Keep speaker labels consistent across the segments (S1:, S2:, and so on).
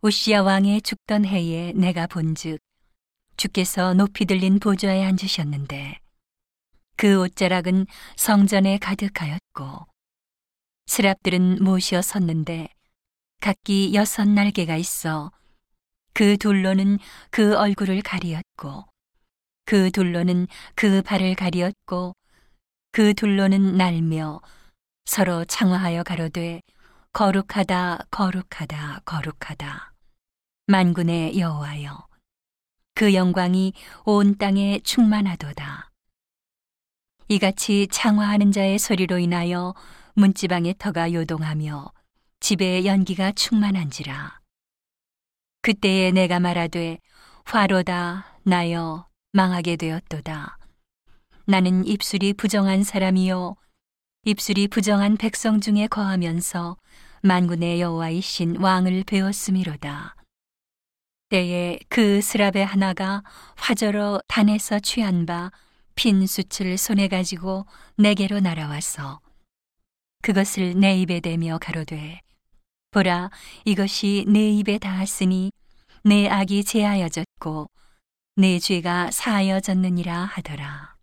S1: 우시야 왕의 죽던 해에 내가 본즉 주께서 높이 들린 보좌에 앉으셨는데 그 옷자락은 성전에 가득하였고 스랍들은 모시어 섰는데 각기 여섯 날개가 있어 그 둘로는 그 얼굴을 가리었고 그 둘로는 그 발을 가리었고 그 둘로는 날며 서로 창화하여 가로되 거룩하다 거룩하다 거룩하다. 만군의 여호와여 그 영광이 온 땅에 충만하도다. 이같이 창화하는 자의 소리로 인하여 문지방의 터가 요동하며 집에 연기가 충만한지라. 그때에 내가 말하되 화로다 나여 망하게 되었도다. 나는 입술이 부정한 사람이요 입술이 부정한 백성 중에 거하면서 만군의 여호와이신 왕을 배웠음이로다. 때에 그 스랍의 하나가 화저로 단에서 취한 바핀 숯을 손에 가지고 내게로 날아와서 그것을 내 입에 대며 가로되 보라 이것이 내 입에 닿았으니 내 악이 제하여졌고 내 죄가 사하여졌느니라 하더라.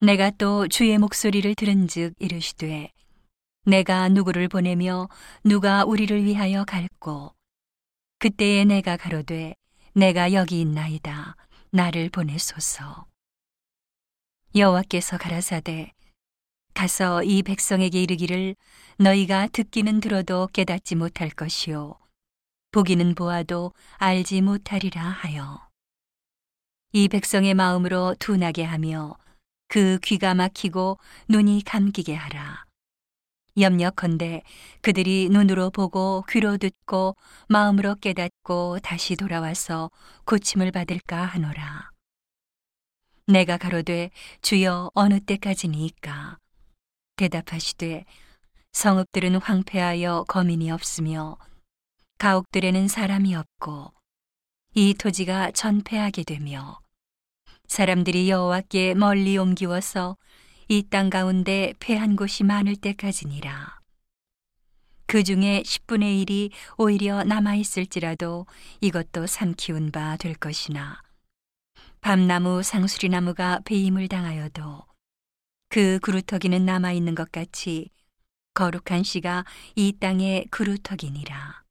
S1: 내가 또 주의 목소리를 들은즉 이르시되 내가 누구를 보내며 누가 우리를 위하여 갈고 그때에 내가 가로되 내가 여기 있나이다. 나를 보내소서. 여호와께서 가라사대 가서 이 백성에게 이르기를 너희가 듣기는 들어도 깨닫지 못할 것이요 보기는 보아도 알지 못하리라 하여. 이 백성의 마음으로 둔하게 하며 그 귀가 막히고 눈이 감기게 하라. 염려컨대 그들이 눈으로 보고 귀로 듣고 마음으로 깨닫고 다시 돌아와서 고침을 받을까 하노라. 내가 가로되 주여 어느 때까지니까 대답하시되 성읍들은 황폐하여 거민이 없으며 가옥들에는 사람이 없고 이 토지가 전폐하게 되며 사람들이 여호와께 멀리 옮기워서 이 땅 가운데 패한 곳이 많을 때까지니라. 그 중에 10분의 1이 오히려 남아있을지라도 이것도 삼키운 바 될 것이나 밤나무 상수리나무가 배임을 당하여도 그 그루터기는 남아있는 것 같이 거룩한 씨가 이 땅의 그루터기니라.